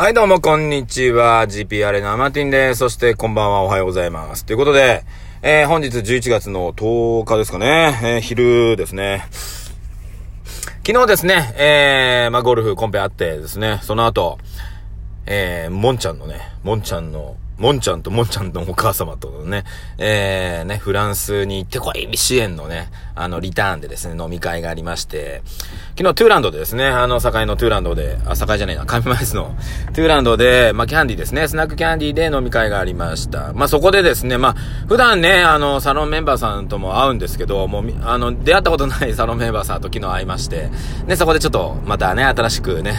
はい、どうも、こんにちは。GPR のアマティンです。そして、こんばんは、おはようございます。ということで、えー、本日11月の10日ですかね。えー、昼ですね。昨日ですね、えー、まあ、ゴルフコンペあってですね、その後、えー、もんちゃんのね、もんちゃんの、もんちゃんともんちゃんのお母様とのね、えー、ね、フランスに行ってこい支援のね、あの、リターンでですね、飲み会がありまして、昨日トゥーランドでですね、あの、境のトゥーランドで、あ、境じゃないな、上前スのトゥーランドで、まあ、キャンディですね、スナックキャンディで飲み会がありました。まあ、そこでですね、まあ、普段ね、あの、サロンメンバーさんとも会うんですけど、もう、あの、出会ったことない サロンメンバーさんと昨日会いまして、ね、そこでちょっと、またね、新しくね、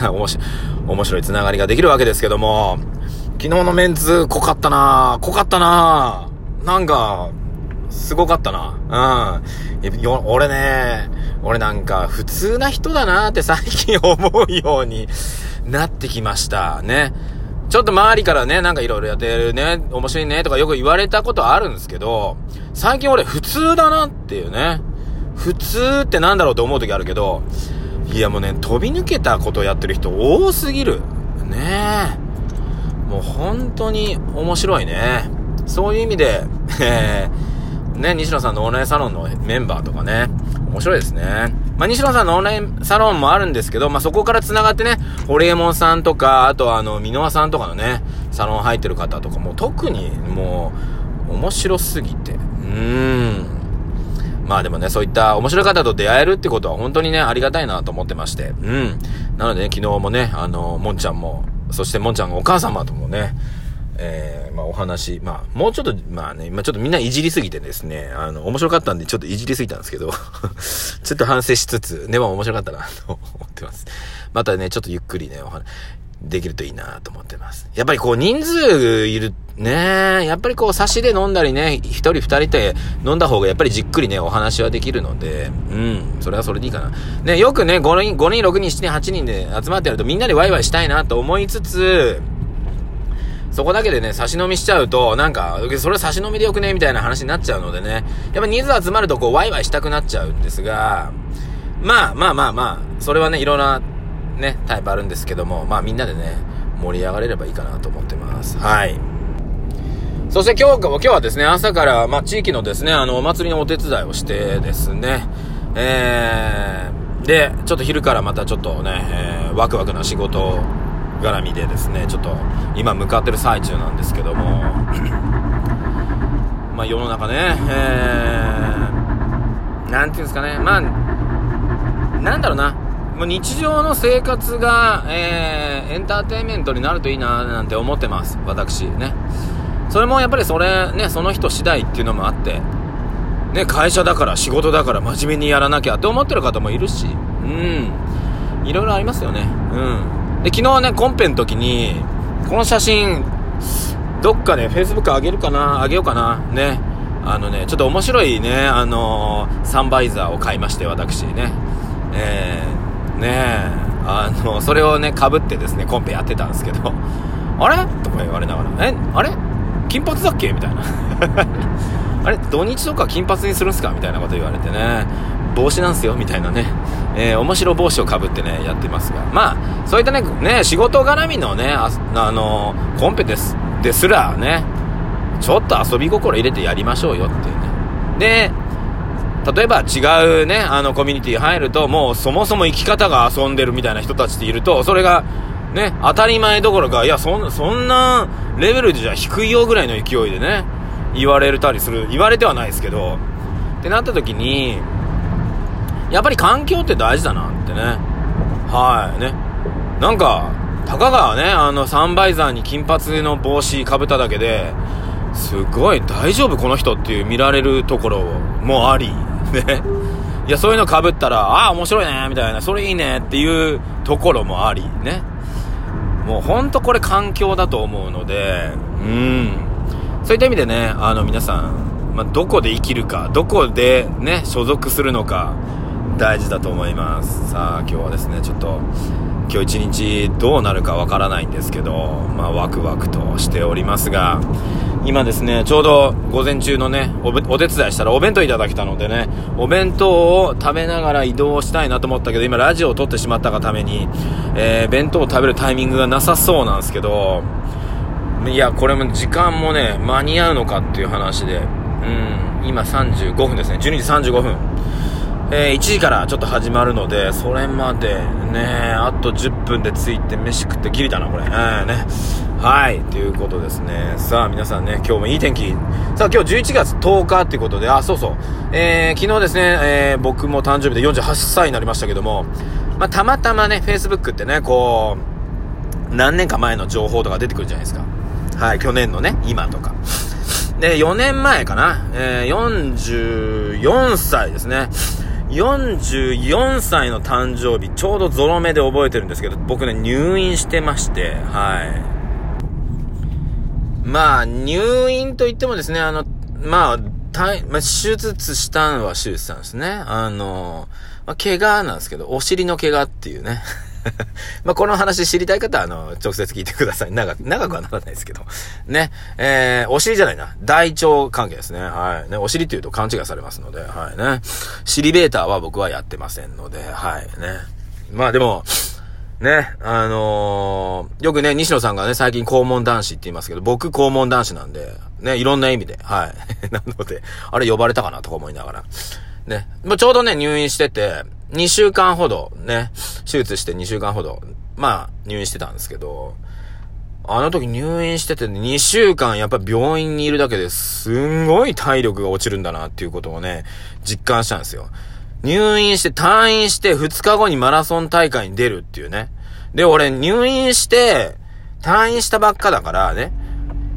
面白いつながりができるわけですけども、昨日のメンツ濃かったな濃かったななんか、すごかったな。うん。よ、俺ね、俺なんか普通な人だなって最近思うようになってきましたね。ちょっと周りからね、なんかいろいろやってるね、面白いねとかよく言われたことあるんですけど、最近俺普通だなっていうね。普通ってなんだろうと思う時あるけど、いやもうね、飛び抜けたことやってる人多すぎる。ねえ。もう本当に面白いね。そういう意味で、えー、ね、西野さんのオンラインサロンのメンバーとかね、面白いですね。まあ、西野さんのオンラインサロンもあるんですけど、まあ、そこから繋がってね、ホリエモンさんとか、あとはあの、箕輪さんとかのね、サロン入ってる方とかも特にもう、面白すぎて。うーん。まあでもね、そういった面白い方と出会えるってことは本当にね、ありがたいなと思ってまして。うん。なのでね、昨日もね、あの、もんちゃんも、そしてもんちゃんのお母様ともね、えー、まあお話、まあもうちょっと、まあね、今ちょっとみんないじりすぎてですね、あの、面白かったんでちょっといじりすぎたんですけど ちょっと反省しつつ、でも面白かったなと思ってます。またね、ちょっとゆっくりね、お話、できるといいなと思ってます。やっぱりこう人数いる、ねやっぱりこう差しで飲んだりね、一人二人で飲んだ方がやっぱりじっくりね、お話はできるので、うん、それはそれでいいかな。ね、よくね、5人、5人、6人、7人、8人で集まってやるとみんなでワイワイしたいなと思いつつ、そこだけでね、差し飲みしちゃうと、なんか、それ差し飲みでよくねみたいな話になっちゃうのでね、やっぱ人数集まるとこう、ワイワイしたくなっちゃうんですが、まあまあまあまあ、それはね、いろんなね、タイプあるんですけども、まあみんなでね、盛り上がれればいいかなと思ってます。はい。そして今日、今日はですね、朝から、まあ地域のですね、あの、お祭りのお手伝いをしてですね、えー、で、ちょっと昼からまたちょっとね、えー、ワクワクな仕事絡みでですね、ちょっと今向かってる最中なんですけども、まあ世の中ね、えー、なんていうんですかね、まあ、なんだろうな、もう日常の生活が、えー、エンターテインメントになるといいななんて思ってます。私ね。それもやっぱりそれ、ね、その人次第っていうのもあって、ね、会社だから仕事だから真面目にやらなきゃって思ってる方もいるし、うん。いろいろありますよね。うん。で、昨日ね、コンペの時に、この写真、どっかで Facebook 上げるかな上げようかなね。あのね、ちょっと面白いね、あのー、サンバイザーを買いまして、私ね。えーね。あの、それをね、かぶってですね、コンペやってたんですけど、あれ？とか言われながら、え、あれ？金髪だっけ？みたいな。あれ？土日とか金髪にするんすか？みたいなこと言われてね、帽子なんすよ？みたいなね、えー、面白帽子をかぶってね、やってますが。まあ、そういったね、ね、仕事絡みのね、あ、あの、コンペです、ですらね、ちょっと遊び心入れてやりましょうよっていうね。で、例えば違うね、あのコミュニティ入ると、もうそもそも生き方が遊んでるみたいな人たちっていると、それが、ね、当たり前どころか、いや、そんそんなレベルじゃ低いよぐらいの勢いでね、言われたりする、言われてはないですけど、ってなった時に、やっぱり環境って大事だなってね。はい、ね。なんか、たかがね、あの、サンバイザーに金髪の帽子かぶっただけで、すごい大丈夫この人っていう見られるところもあり、ね。いや、そういうの被ったら、ああ、面白いね、みたいな、それいいねっていうところもあり、ね。もうほんとこれ環境だと思うので、うん。そういった意味でね、あの皆さん、まあ、どこで生きるか、どこでね、所属するのか、大事だと思います。さあ、今日はですね、ちょっと、今日一日どうなるかわからないんですけど、まあワクワクとしておりますが、今ですね、ちょうど午前中のねお、お手伝いしたらお弁当いただけたのでね、お弁当を食べながら移動したいなと思ったけど、今ラジオを撮ってしまったがために、えー、弁当を食べるタイミングがなさそうなんですけど、いや、これも時間もね、間に合うのかっていう話で、うん、今35分ですね、12時35分。えー、1時からちょっと始まるので、それまでね、あと10分で着いて飯食ってギリだな、これ。えー、ね。はい、ということですね。さあ、皆さんね、今日もいい天気。さあ、今日11月10日っていうことで、あ、そうそう。えー、昨日ですね、えー、僕も誕生日で48歳になりましたけども、まあ、たまたまね、Facebook ってね、こう、何年か前の情報とか出てくるじゃないですか。はい、去年のね、今とか。で、4年前かな、えー、44歳ですね。44歳の誕生日、ちょうどゾロ目で覚えてるんですけど、僕ね、入院してまして、はい。まあ、入院といってもですね、あの、まあ、たまあ、手術したのは手術したんですね。あの、まあ、怪我なんですけど、お尻の怪我っていうね。まあ、この話知りたい方は、あの、直接聞いてください。長く、長くはならないですけど。ね。えー、お尻じゃないな。大腸関係ですね。はい。ね、お尻って言うと勘違いされますので、はいね。尻ベーターは僕はやってませんので、はいね。まあでも、ね、あのー、よくね、西野さんがね、最近肛門男子って言いますけど、僕肛門男子なんで、ね、いろんな意味で、はい。なので、あれ呼ばれたかなとか思いながら。ね、まあ、ちょうどね、入院してて、2週間ほど、ね、手術して2週間ほど、まあ、入院してたんですけど、あの時入院してて2週間やっぱ病院にいるだけですんごい体力が落ちるんだなっていうことをね、実感したんですよ。入院して、退院して2日後にマラソン大会に出るっていうね。で、俺入院して、退院したばっかだからね、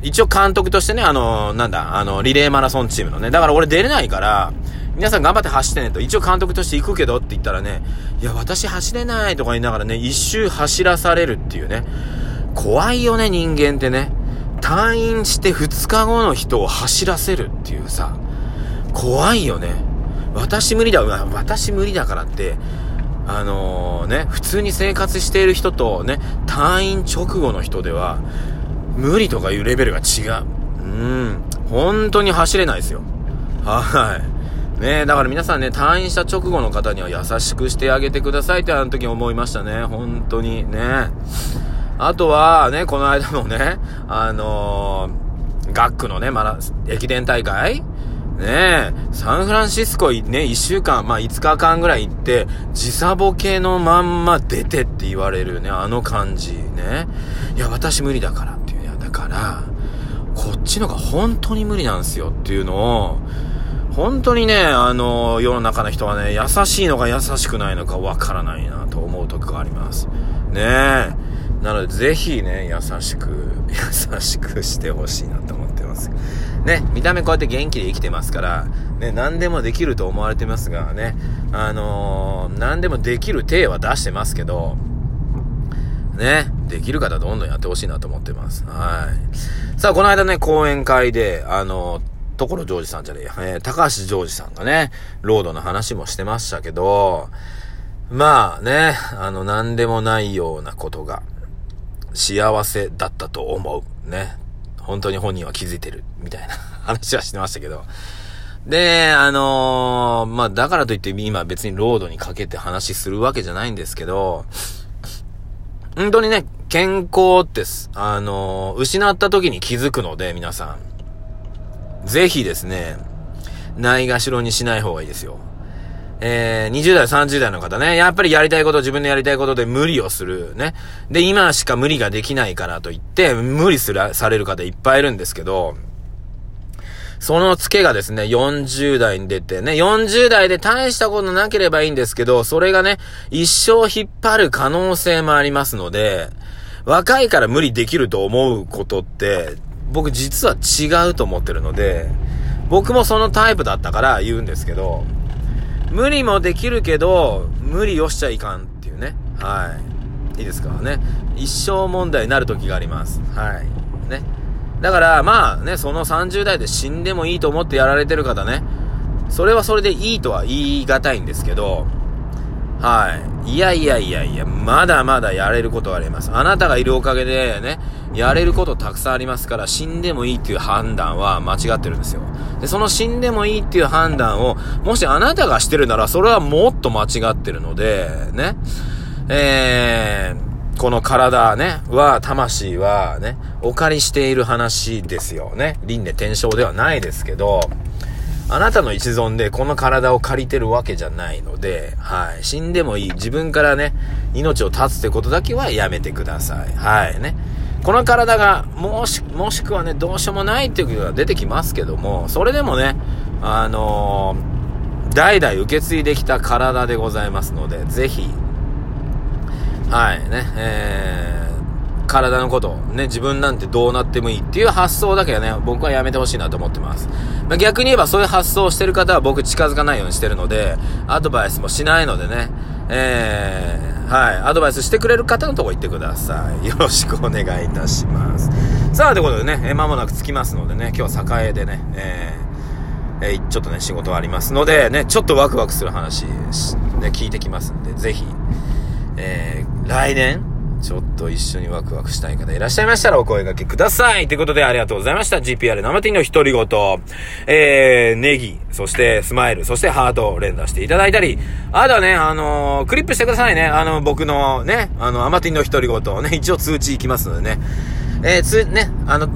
一応監督としてね、あの、なんだ、あの、リレーマラソンチームのね、だから俺出れないから、皆さん頑張って走ってねと、一応監督として行くけどって言ったらね、いや、私走れないとか言いながらね、一周走らされるっていうね。怖いよね、人間ってね。退院して2日後の人を走らせるっていうさ、怖いよね。私無理だ、私無理だからって、あのー、ね、普通に生活している人とね、退院直後の人では、無理とかいうレベルが違う。うん。本当に走れないですよ。はい。ねだから皆さんね、退院した直後の方には優しくしてあげてくださいってあの時思いましたね。本当にね。あとは、ね、この間のね、あのー、学区のね、まだ、駅伝大会ねえ、サンフランシスコね、一週間、まあ5日間ぐらい行って、時差ボケのまんま出てって言われるね、あの感じね。いや、私無理だからっていう。いや、だから、こっちのが本当に無理なんですよっていうのを、本当にね、あの、世の中の人はね、優しいのか優しくないのかわからないなと思う時があります。ねえ。なので、ぜひね、優しく、優しくしてほしいなと思ってます。ね、見た目こうやって元気で生きてますから、ね、何でもできると思われてますがね、あのー、何でもできる体は出してますけど、ね、できる方どんどんやってほしいなと思ってます。はい。さあ、この間ね、講演会で、あのー、所ジョージさんじゃねえや、えー、高橋ジョージさんがね、ロードの話もしてましたけど、まあね、あの、何でもないようなことが、幸せだったと思う。ね。本当に本人は気づいてる、みたいな 話はしてましたけど。で、あのー、まあ、だからといって今別にロードにかけて話するわけじゃないんですけど、本当にね、健康って、あのー、失った時に気づくので、皆さん。ぜひですね、ないがしろにしない方がいいですよ。えー、20代、30代の方ね、やっぱりやりたいこと、自分のやりたいことで無理をする、ね。で、今しか無理ができないからといって、無理すら、される方いっぱいいるんですけど、そのツケがですね、40代に出てね、40代で大したことなければいいんですけど、それがね、一生引っ張る可能性もありますので、若いから無理できると思うことって、僕実は違うと思ってるので、僕もそのタイプだったから言うんですけど、無理もできるけど、無理をしちゃいかんっていうね。はい。いいですかね。一生問題になる時があります。はい。ね。だから、まあね、その30代で死んでもいいと思ってやられてる方ね。それはそれでいいとは言い難いんですけど、はい。いやいやいやいや、まだまだやれることがあります。あなたがいるおかげでね、やれることたくさんありますから、死んでもいいっていう判断は間違ってるんですよ。で、その死んでもいいっていう判断を、もしあなたがしてるなら、それはもっと間違ってるので、ね。えー、この体ね、は、魂はね、お借りしている話ですよね。輪廻転生ではないですけど、あなたの一存でこの体を借りてるわけじゃないので、はい。死んでもいい。自分からね、命を絶つってことだけはやめてください。はいね。この体が、もし、もしくはね、どうしようもないっていうことが出てきますけども、それでもね、あのー、代々受け継いできた体でございますので、ぜひ、はいね、えー体のこと、ね、自分なんてどうなってもいいっていう発想だけはね、僕はやめてほしいなと思ってます。まあ、逆に言えばそういう発想をしてる方は僕近づかないようにしてるので、アドバイスもしないのでね、えー、はい、アドバイスしてくれる方のとこ行ってください。よろしくお願いいたします。さあ、ということでね、え間もなく着きますのでね、今日は栄でね、えー、ちょっとね、仕事ありますので、ね、ちょっとワクワクする話、ね、聞いてきますんで、ぜひ、えー、来年、ちょっと一緒にワクワクしたい方いらっしゃいましたらお声掛けください。ということでありがとうございました。GPR 生ティの独り言、えー、ネギ、そしてスマイル、そしてハートを連打していただいたり、あとはね、あのー、クリップしてくださいね。あの、僕のね、あの、アマティンの独り言ね、一応通知行きますのでね。えー、つ、ね、あの、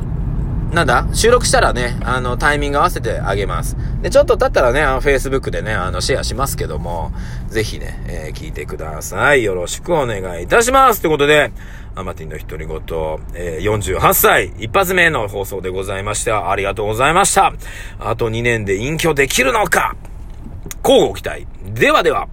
なんだ？収録したらね、あの、タイミング合わせてあげます。で、ちょっと経ったらね、あの、Facebook でね、あの、シェアしますけども、ぜひね、えー、聞いてください。よろしくお願いいたします。ということで、アマティンの独り言、えー、48歳、一発目の放送でございました。ありがとうございました。あと2年で隠居できるのか交互期待。ではでは。